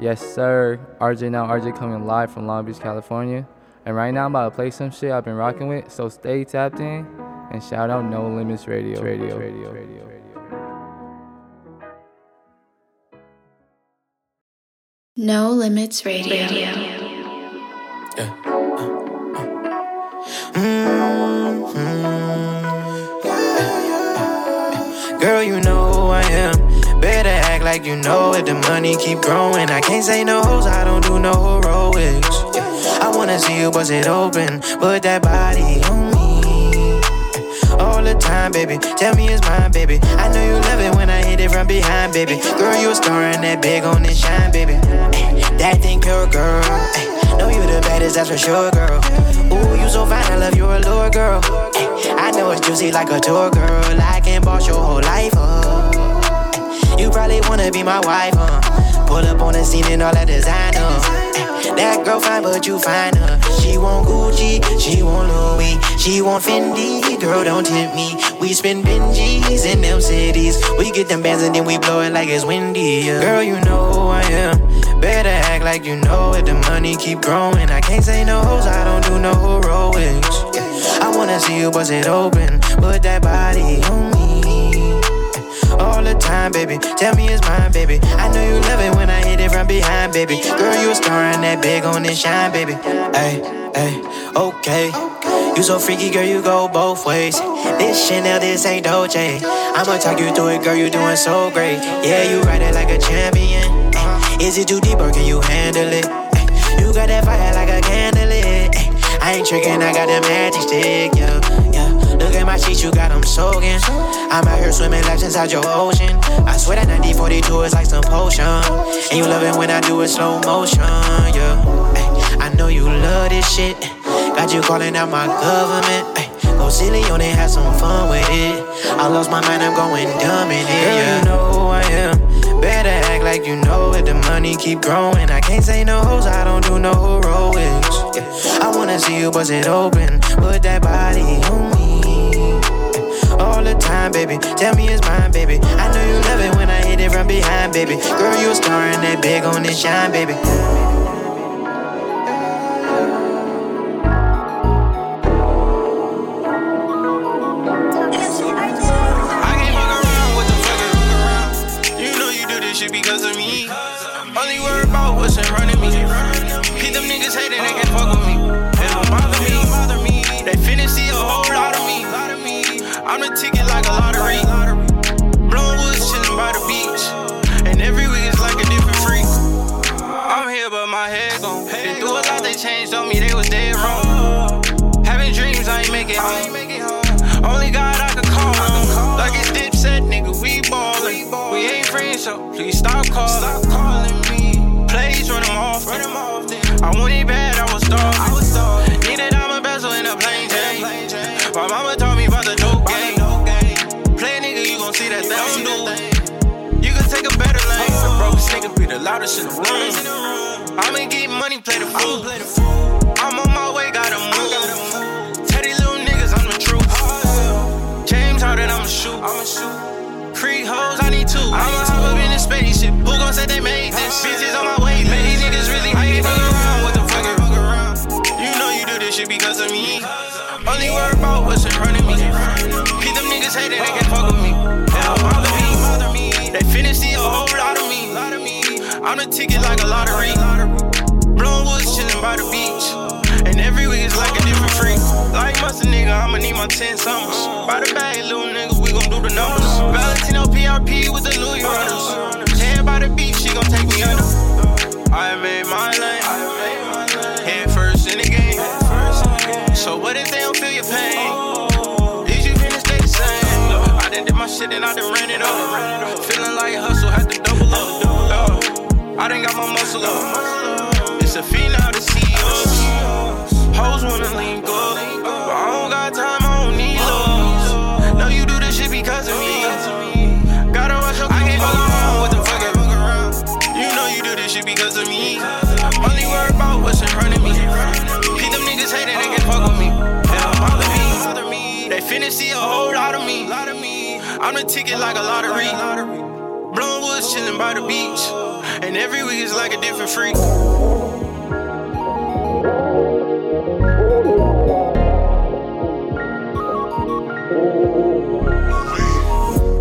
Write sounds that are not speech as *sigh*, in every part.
Yes, sir. RJ now, RJ coming live from Long Beach, California. And right now I'm about to play some shit I've been rocking with, so stay tapped in and shout out No Limits Radio. Radio, radio, radio, radio. No Limits Radio. Girl, like you know it. The money keep growing. I can't say no hoes, I don't do no heroics. I wanna see you bust it open. Put that body on me. All the time, baby. Tell me it's mine, baby. I know you love it when I hit it from behind, baby. Girl, you a star and that big on this shine, baby. That thing pure, girl. Know you the baddest, that's for sure, girl. Ooh, you so fine, I love your allure, girl. I know it's juicy like a tour, girl. I can boss your whole life up. Be my wife, huh? Pull up on the scene and all that designer. Eh, that girl fine, but you find her. Uh. She want Gucci, she want Louis, she want Fendi. Girl, don't tempt me. We spend Benjis in them cities. We get them bands and then we blow it like it's windy. yeah. Girl, you know who I am. Better act like you know it. The money keep growing. I can't say no hoes, I don't do no heroics. I wanna see you bust it open. Put that body on me all the time, baby. Tell me it's mine, baby. I know you love it when I hit it from behind, baby. Girl, you a star and that big on this shine, baby. Hey, hey, okay. You so freaky, girl, you go both ways. This Chanel, this ain't Dolce. I'ma talk you through it, girl, you doing so great. Yeah, you ride it like a champion. Uh, is it too deep or can you handle it? You got that fire like a candle. I ain't tricking, I got that magic stick, yeah, at my sheets, you got them soaking. I'm out here swimming laps inside your ocean. I swear that 9042 is like some potion. And you love it when I do it slow motion, yeah. Ay, I know you love this shit. Got you calling out my government. Ay, go silly on it, have some fun with it. I lost my mind, I'm going dumb in it, yeah. you know who I am. Better act like you know it. The money keep growing. I can't say no hoes, I don't do no heroics. Yeah. I wanna see you bust it open. Put that body on me the time, baby. Tell me it's mine, baby. I know you love it when I hit it from behind, baby. Girl, you a star and that big on this shine, baby. Can't fuck around with the fucking around. You know you do this shit because of me. Only worry about what's in front of me. Keep them niggas hating, they can't fuck with me. Loudest in the room. I'ma get money, play the fool. I'm on my way, gotta move. Teddy little niggas, I'm the truth. Oh, James Harden, I'ma shoot. I'ma shoot. Free hoes, I need two. I'ma hop up in the spaceship. Who gon' say they made this? Oh, Bitches on my way. Man, these niggas really ain't fuck around. What the fuck you around? You know you do this shit because of me. Only worry about what's in front of me. Keep them niggas hating, they can't fuck with oh. me. They don't bother me. They see a whole lot of me. I'm the ticket like a lottery. Blowing woods, chilling by the beach. And every week is like a different freak. Like must a nigga, I'ma need my 10 summers. By the bag, little nigga, we gon' do the numbers. Valentino PRP with the Louis runners. Head by the beach, she gon' take me under. I made my lane. Head first in the game. So what if they don't feel your pain? My shit and I done ran it up. Feeling like hustle, had to double up. I done got my muscle up. It's a feat now to see us. Hoes wanna link up. But I don't got time, I don't need love. No, you do this shit because of me. Gotta watch your I can't fuck around with the fuck around. You know you do this shit because of me. Only worry about what's in front of me. Keep them niggas hating, they can fuck with me. They don't bother me. They finna see a whole lot of me. I'm the ticket like a lottery. Blowing woods, chilling by the beach. And every week is like a different freak.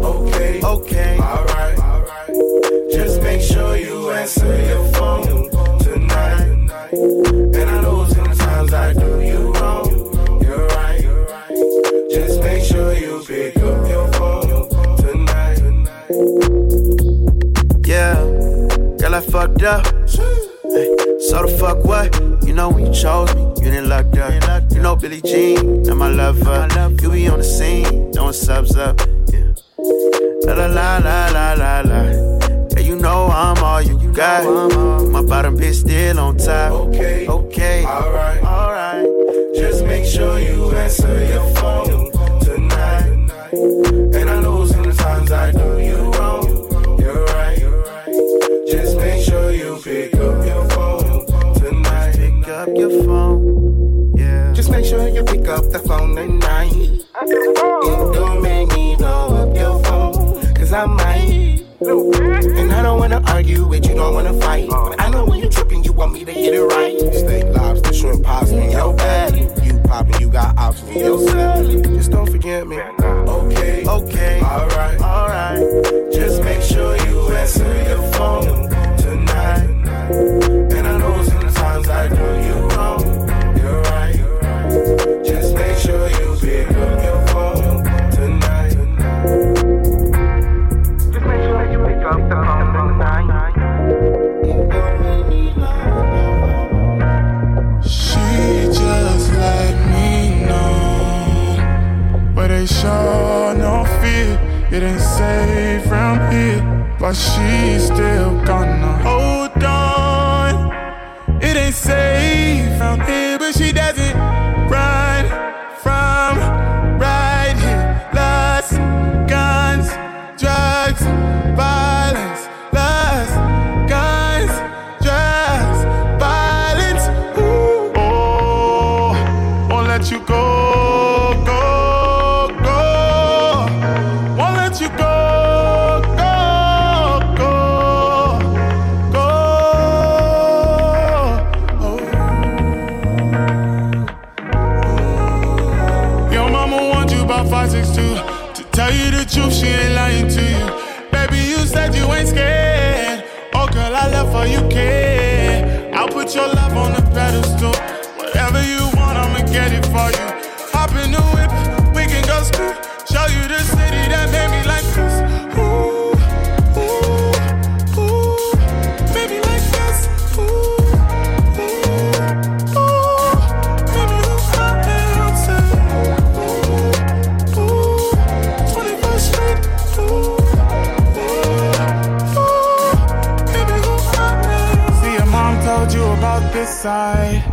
Okay, okay, alright. Just make sure you answer your fucked up. Hey, so the fuck what? You know when you chose me, you didn't luck up. You know Billie Jean, and my lover. You be on the scene, throwing subs up. Yeah. La la la la la la la. Yeah, you know I'm all you got. My bottom bitch still on top. Don't with you, don't wanna fight. But I know when you're tripping, you want me to get it right. Steak, lobster, shrimp, pasta in your bag. You poppin', you got options in your salad. Just don't forget me. Okay, Okay, alright. alright. Just make sure you answer your phone tonight. And I know sometimes I do tell you the truth, she ain't lying to you. Baby, you said you ain't scared. Oh, girl, I love how you care. I'll put your love on the pedestal. Whatever you want, I'ma get it for you. Hop in the whip, we can go skirt. Show you the city side.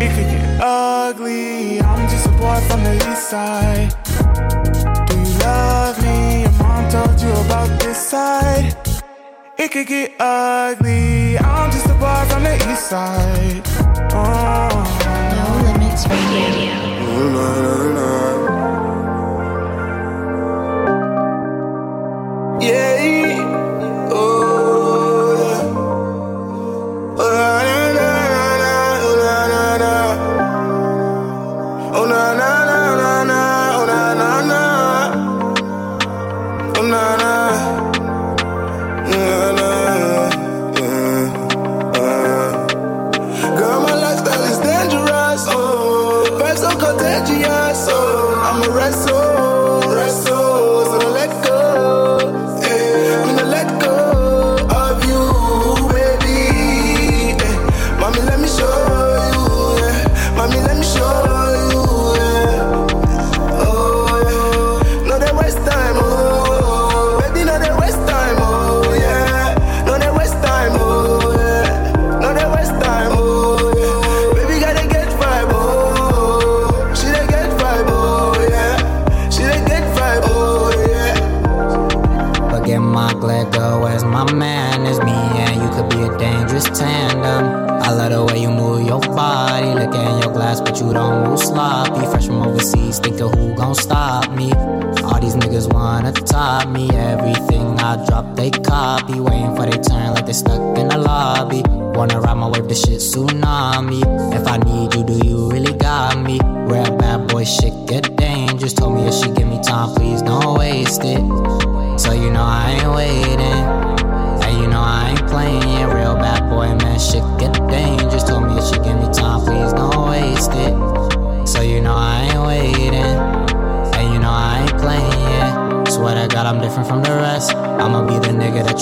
It could get ugly. I'm just a boy from the east side. Do you love me? Your mom told you about this side. It could get ugly. I'm just a boy from the east side. Oh. No Limits Radio.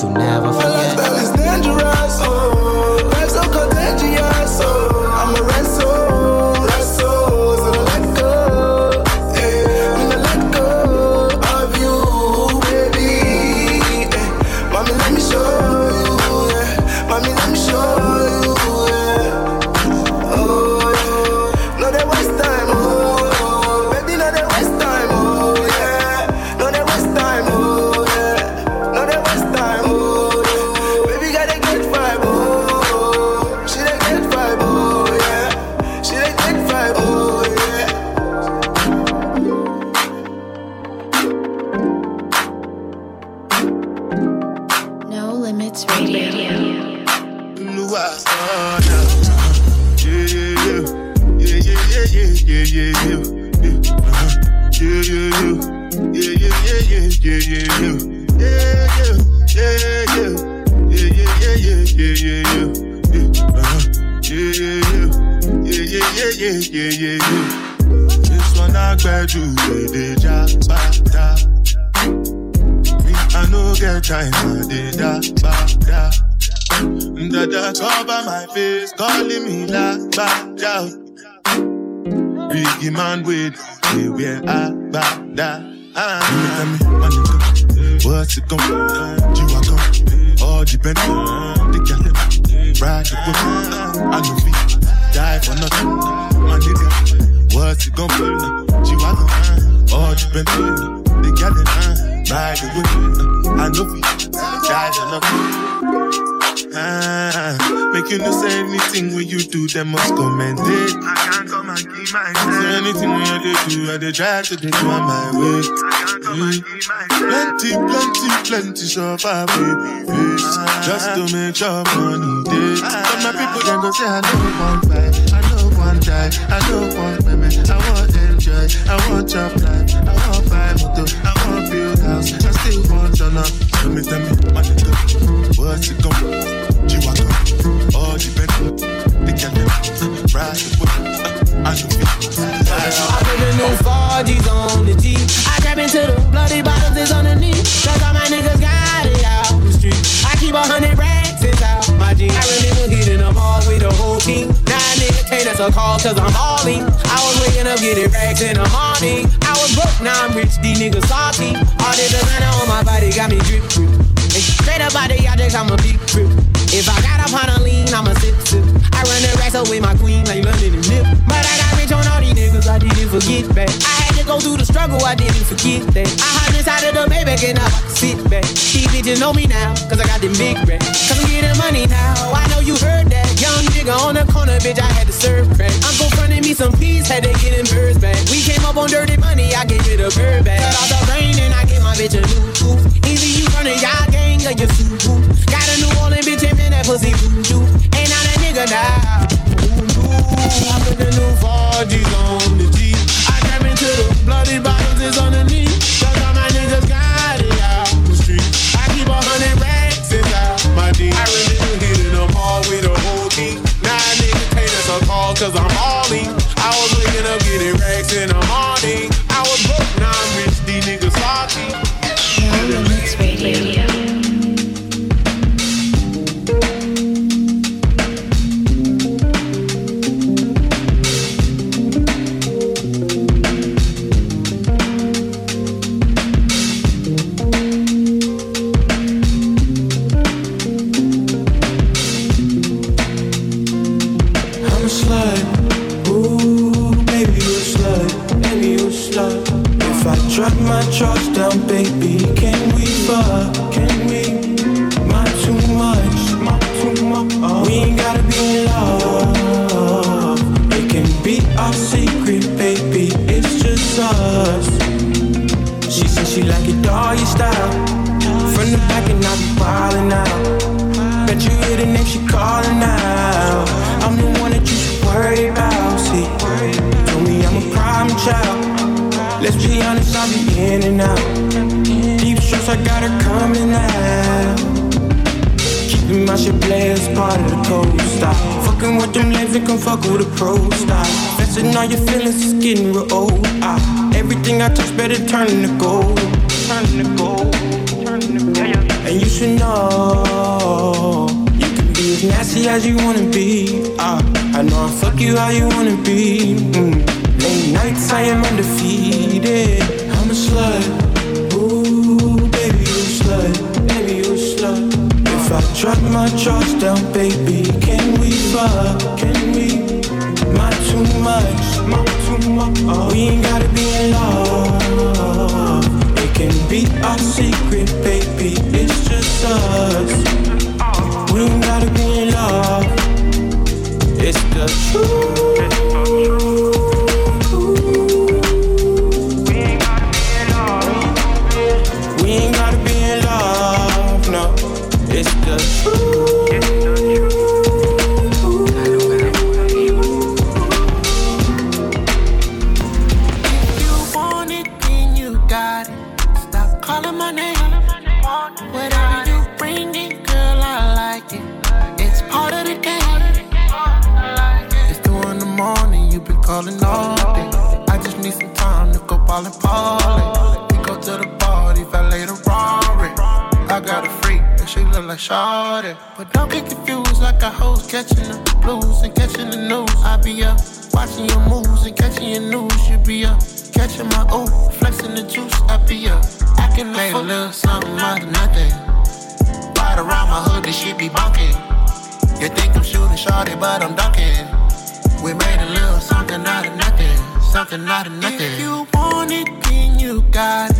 You never yeah, yeah, yeah, yeah, yeah. Yeah, yeah, yeah, yeah. Yeah, yeah, yeah, yeah, yeah, yeah, yeah. Yeah, uh-huh. Yeah, yeah, yeah. Yeah, yeah, yeah, yeah, yeah, yeah. This one I they just back down. Me, I no get time, I did that, back down. Dada cover my face, calling me like bad out. Biggie man with me where I back down. Ah, me, my nigga, what's it gon' do? Are gon' all depend on the gal ride the whip. I know feet die for nothing, my nigga. What's it gon' be? You are gon' all depend on the gal ride the whip. I know feet die for nothing. Ah, make you no say anything when you do, them must commend it. I can't come and keep my So anything when you do, I dey try to do on my way. I can't come and keep Mm. Plenty, plenty, plenty suffer, baby face. Just to make sure money day. But my people then go say I know one fight, I know one die, I know one women, I want enjoy, I want job life, I want buy motor, I want build house, I still want your love. Tell me, tell me, my nigga, what's it gon' be? The the. Uh, I the 4G's on the G. I trap into the bloody bottles all my niggas got it out the street. I keep a hundred racks inside my jeans. I remember hitting them all with the whole team. Now a nigga can't answer call cause I'm balling. I was waking up getting racks in the morning. I was broke, now I'm rich, these niggas salty. All this designer on my body got me drip, drip. Up the objects, I'm a big trip. If I got up on a lean, I'm a sip, sip. I run the racks with my queen like London and Nip. But I got rich on all these niggas, I didn't forget back. I had to go through the struggle, I didn't forget that. I hide inside of the Maybach and I sit back. These bitches know me now, cause I got the big rack. Cause I'm getting money now, I know you heard that. Young nigga on the corner, bitch, I had to serve crack. Uncle fronted me some peas, had to get them birds back. We came up on dirty money, I gave it a bird back. Cut off the rain and I gave my bitch a new coupe. Either you run a y'all gang or you suit Got a New Orleans bitch and that pussy voodoo. Ain't not a nigga now. I put the new 4G's on the G. I trap into the bloody bottles is underneath. Cause I'm balling. I was waking up getting racks in my shit play as part of the code stop. Fucking with them lames and come fuck with the pro style. Fessing all your feelings is getting real old. Ah, everything I touch better turn into gold. Turn into gold. And you should know you can be as nasty as you wanna be. Ah, I know I'll fuck you how you wanna be. Mm. Late nights I am undefeated. I'm a slut. I drop my drawers down, baby, can we fuck? Can we? My too much, my too much. Oh, we ain't gotta be in love. It can be our secret, baby. It's just us. We ain't gotta be in love. It's the truth. Got.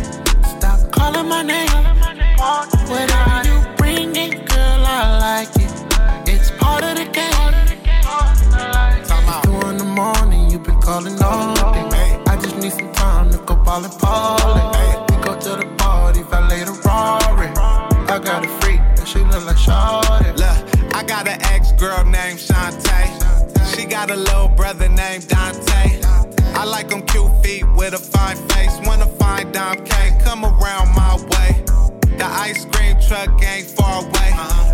Stop calling my name. Whatever you bring it, girl, I like it. It's part of the game. It's two in the morning, you been calling all day. I just need some time to go ballin' ballin'. We go to the party, valet the Rari. I got a freak, and she look like Shawty. Look, I got an ex girl named Shantae. She got a little brother named Dante. I like them cute feet with a fine face. Wanna find Dom K, come around my way. The ice cream truck ain't far away.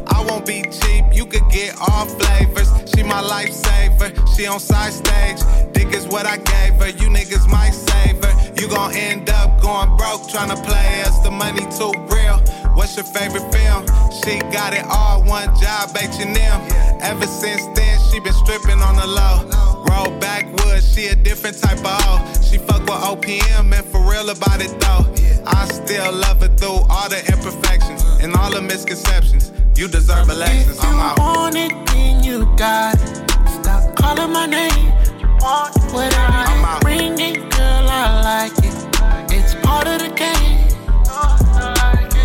I won't be cheap, you could get all flavors. She my lifesaver, she on side stage. Dick is what I gave her, you niggas might save her. You gon' end up going broke tryna play us. The money too real. What's your favorite film? She got it all, one job, H&M. Ever since then, she been stripping on the low. Roll backwoods, she a different type of hoe. She fuck with OPM and for real about it though. I still love her through all the imperfections and all the misconceptions. You deserve a Lexus. If you I'm out. want it, then you got it. Stop calling my name. You bring it, girl, I like it. It's part of the game.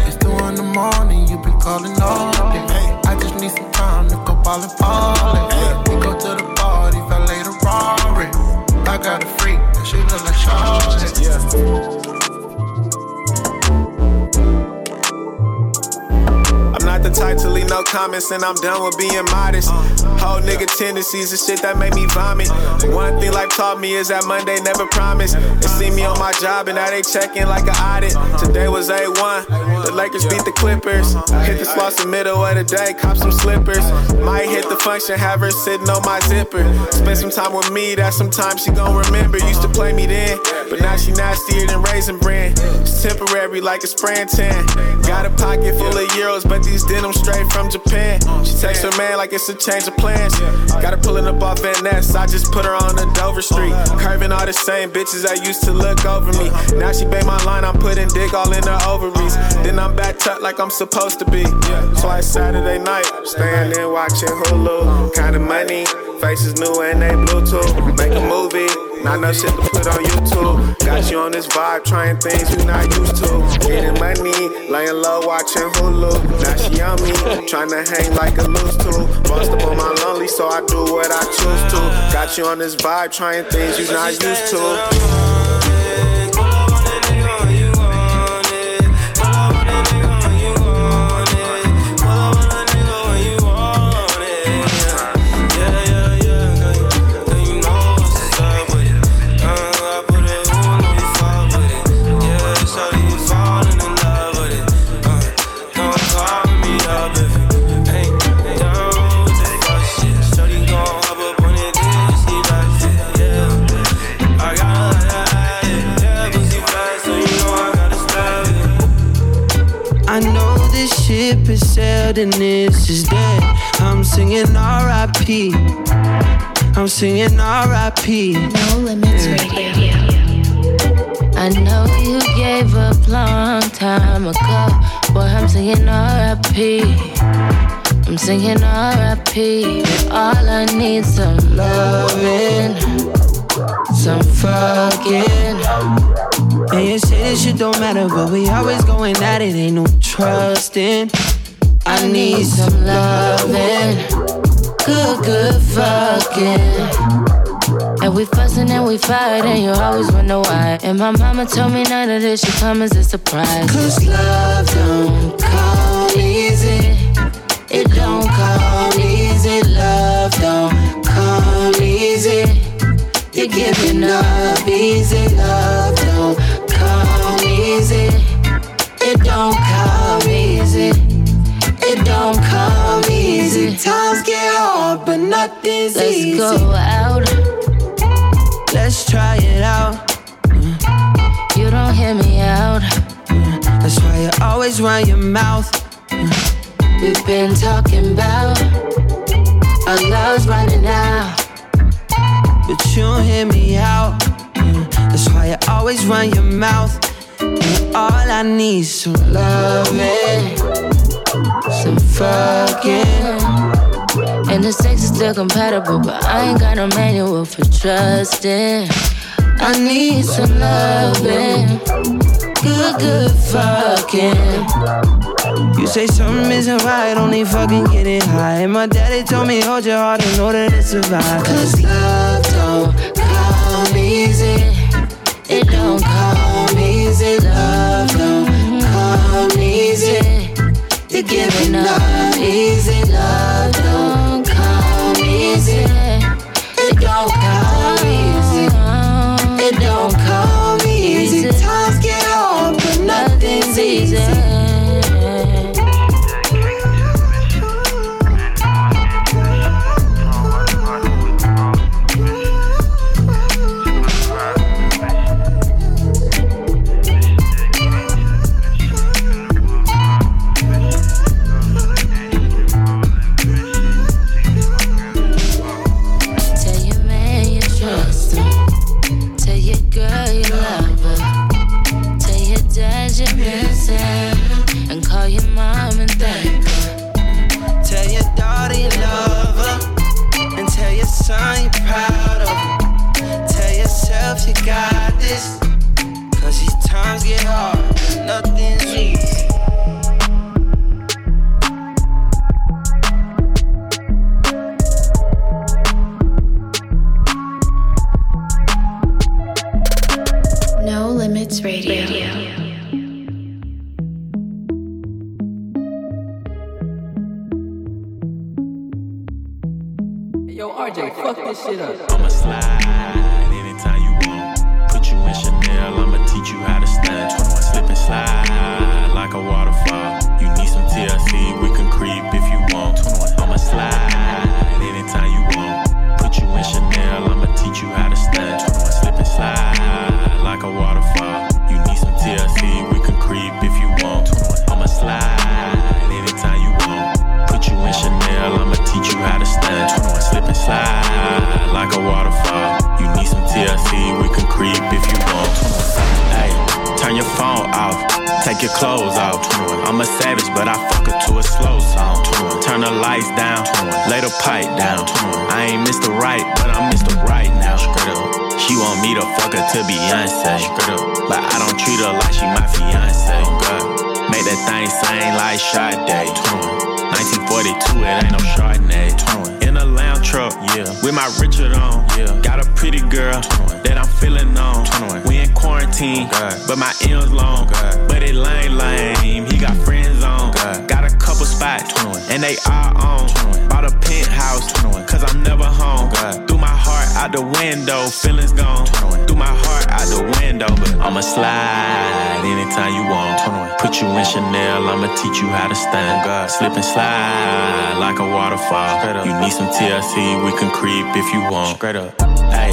It's two in the morning, you been calling all day. I just need some time to go ballin' ballin'. We go to the party, valet the Rari. I got a freak, and she look like Shawty. I'm not the type to leave no comments, and I'm done with being modest. Whole nigga tendencies and shit that make me vomit. One thing life taught me is that Monday never promised. They see me on my job, and now they checking like an audit. Today was A1. The Lakers beat the Clippers. Hit the slots in the middle of the day, cop some slippers. Might hit the function, have her sitting on my zipper. Spend some time with me, that's some time she gon' remember. Used to play me then, but now she nastier than raisin bran. It's temporary like a spraying tan. Got a pocket full of euros, but these denim straight from Japan. She takes her man like it's a change of plans. Got her pulling up off Van Ness, I just put her on the Dover Street. Curving all the same bitches that used to look over me. Now she bang my line, I'm putting dick all in her ovaries. Then I'm back tucked like I'm supposed to be. Twice Saturday night, staying in watching Hulu. Kinda money, faces new and they Bluetooth. Make a movie. Not enough shit to put on YouTube. Got you on this vibe, trying things you not used to. Getting money, laying low, watching Hulu. Now she on me, trying to hang like a loose tool. Bust up on my lonely, so I do what I choose to. Got you on this vibe, trying things you not used to. R.I.P. No limits radio. I know you gave up long time ago. Boy, I'm singing R.I.P. I'm singing R.I.P. All I need some loving, some fucking. And you say this shit don't matter, but we always going at it. Ain't no trusting. I need some loving, good, good fucking. And we fussing and we fight, and you always wonder why. And my mama told me none of this should come as a surprise. Cause love don't come easy. It don't come easy. Love don't come easy. You're giving up easy. Love don't come easy. It don't come easy. It don't come easy. Times get hard, but nothing's Let's easy. go out. It out. You don't hear me out. That's why you always run your mouth. We've been talking about our love's running out. but you don't hear me out. That's why you always run your mouth. And all I need is some loving, some fucking. And the sex is still compatible, but I ain't got no manual for trusting. I need some loving, good, good fucking. You say something isn't right, only fucking get it high. And my daddy told me hold your heart in order to survive. Cause love don't come easy. It don't come easy. Love don't come easy. You're giving up easy. Love don't come easy. It don't fuck this shit up. I'ma slide anytime you want. Put you in Chanel, I'ma teach you how to stand. 21 slip and slide like a waterfall. You need some TLC, we can creep if you want. 21, I'ma slide anytime you want. Put you in Chanel, I'ma teach you how to stand. TLC, we can creep if you want. Hey, turn your phone off, take your clothes off. I'm a savage, but I fuck her to a slow song. Turn the lights down, lay the pipe down. I ain't Mr. Right, but I'm Mr. Right now. She want me to fuck her to Beyonce. But I don't treat her like she my fiance. Make that thing sing like Sade. 1942, it ain't no Chardonnay. In a lounge truck, yeah, with my Richard on. Yeah, got a pretty girl that I'm feeling on. We in quarantine, but my M's long. But it lame, lame. He got friends on. Got a couple spots, and they all on. Bought a penthouse, cause I'm never home. Threw my heart out the window, feelings gone. Threw my heart out the window, but I'ma slide anytime you want. Put you in Chanel, I'ma teach you how to stand. Slip and slide like a waterfall. You need some TLC, we can creep if you want. Straight up. Hey,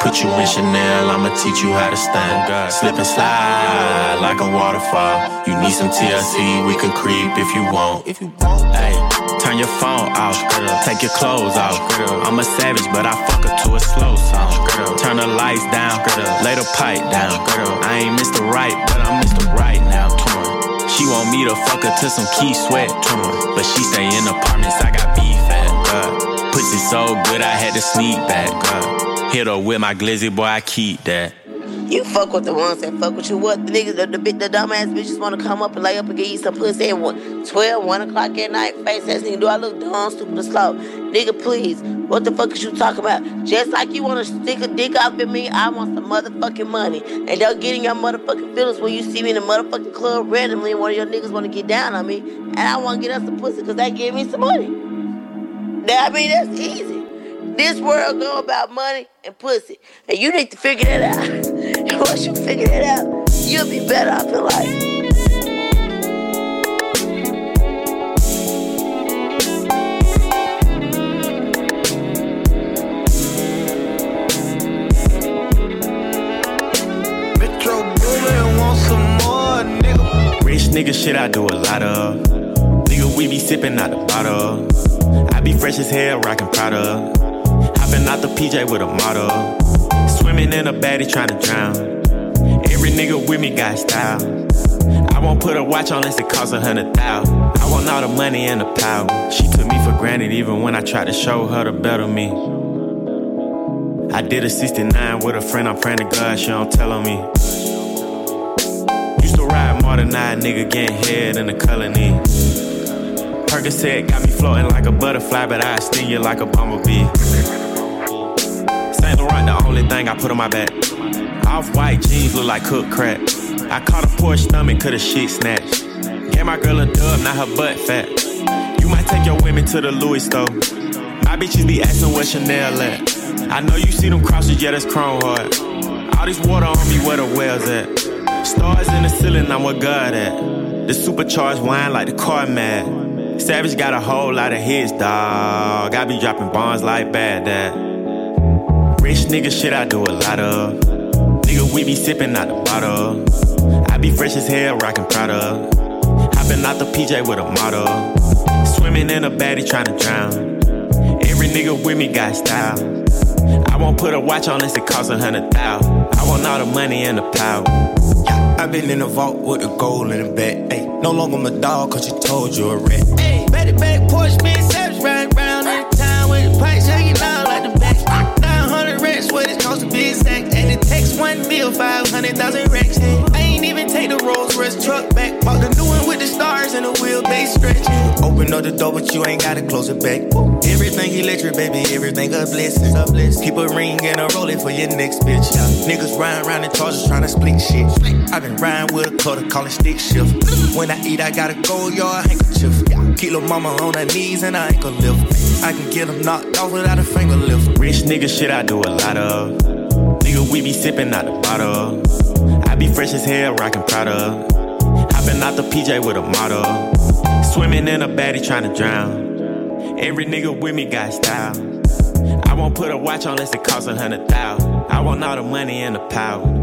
Put you in Chanel, I'ma teach you how to stand. Slip and slide like a waterfall. You need some TLC, we can creep if you want. If you want, hey, turn your phone off, take your clothes off. I'm a savage, but I fuck her to a slow song. Turn the lights down, lay the pipe down. Girl. I ain't Mr. Right, but I'm Mr. Right now. Torn. She want me to fuck her to some Keith Sweat, torn. but she stay in apartments. I got beef at. Pussy so good, I had to sneak back. Hit her with my glizzy, boy, I keep that. You fuck with the ones that fuck with you. What the niggas, the, the, the dumbass bitches wanna come up and lay up and give you some pussy at 12, 1 o'clock at night. Face ass nigga, do I look dumb, stupid, or slow? Nigga, please, what the fuck is you talking about? Just like you wanna stick a dick out in me, I want some motherfucking money. And they'll get in your motherfucking feelings when you see me in a motherfucking club randomly and one of your niggas wanna get down on me. And I wanna get us some pussy because they give me some money. That, I mean, that's easy. This world go about money and pussy. And you need to figure that out. And *laughs* once you figure that out, you'll be better off in life. Rich nigga shit I do a lot of. Nigga, we be sipping out the bottle. I be fresh as hell, rockin' Prada. Hopping out the PJ with a model. Swimming in a baddie trying to drown. Every nigga with me got style. I won't put a watch on unless it costs a hundred thousand. I want all the money and the power. She took me for granted even when I tried to show her the better me. I did a 69 with a friend, I'm praying to God she don't tell on me. Used to ride more than I, nigga getting head in the colony. Percocet got me floating like a butterfly, but I sting you like a bumblebee. The only thing I put on my back. Off white jeans look like cooked crack. I caught a poor stomach, could have shit snatched. Gave my girl a dub, not her butt fat. You might take your women to the Louis store. My bitches be asking where Chanel at. I know you see them crosses, yeah, that's Chrome Hearts. All this water on me, where the wells at. Stars in the ceiling, I'm what God at. The supercharged wine like the car mad. Savage got a whole lot of hits, dog. I be dropping bombs like bad dad. Rich nigga shit I do a lot of. Nigga, we be sipping out the bottle. I be fresh as hell, rockin' Prada. Hopping out the PJ with a model. Swimming in a baddie trying to drown. Every nigga with me got style. I won't put a watch on unless it costs a hundred thousand. I want all the money and the power. i been in the vault with the gold in the back. Ay, no longer my dog, cause you told you a rat. Back, Porsche, being savage, one bill, 500,000 racks. I ain't even take the Rolls Royce truck back. Bought the new one with the stars and the wheelbase stretching. Open up the door, but you ain't gotta close it back. Everything electric, baby, everything a blessing. A blessing. Keep a ring and a roll it for your next bitch. Niggas riding around in charges trying to split shit. i been riding with a cutter, calling stick shift. When I eat, I gotta go yard handkerchief. Little mama on her knees and I ain't gonna lift. I can get them knocked off without a finger lift. Rich nigga shit I do a lot of. Nigga, we be sipping out the bottle. I be fresh as hell, rockin' Prada. Hopping out the PJ with a model. Swimming in a baddie trying to drown. Every nigga with me got style. I won't put a watch on unless it costs a hundred thousand. I want all the money and the power.